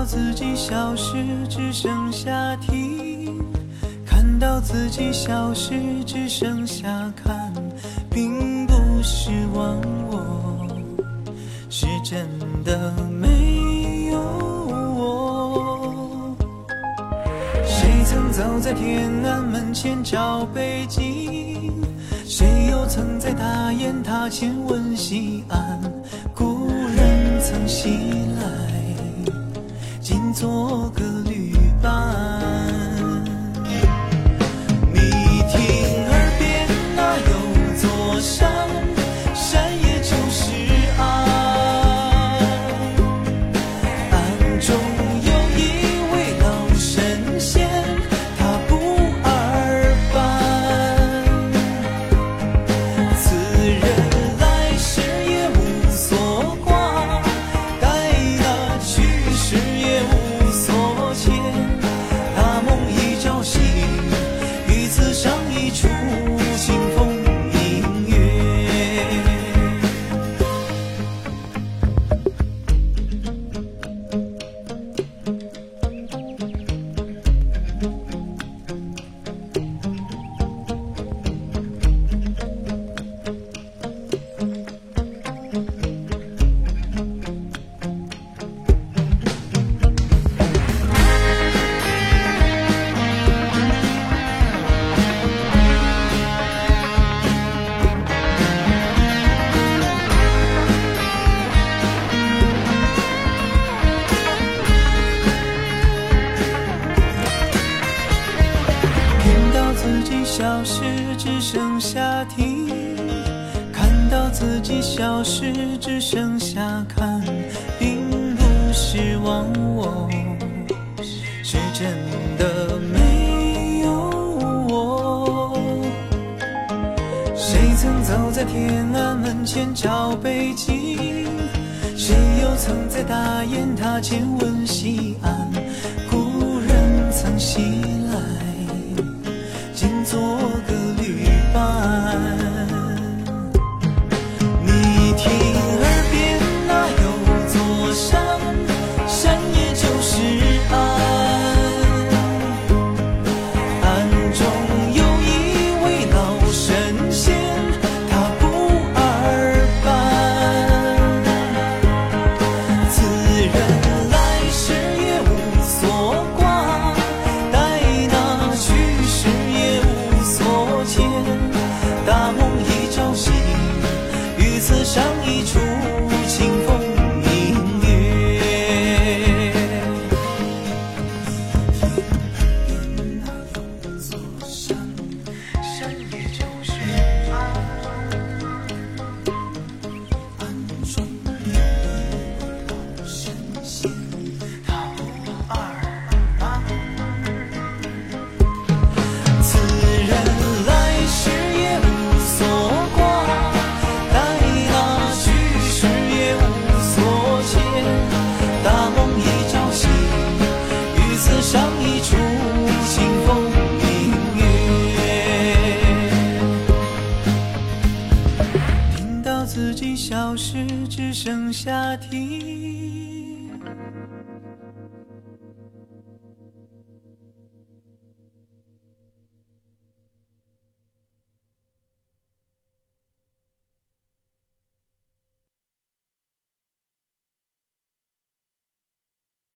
到自己消失，只剩下听；看到自己消失，只剩下看，并不是忘我，是真的没有我。谁曾走在天安门前找北京？谁又曾在大雁塔前问西安？故人曾行中己消失，只剩下听；看到自己消失，只剩下看，并不是忘我，是真的没有我。谁曾走在天安门前找北京？谁又曾在大雁塔前问西安？像一出下听；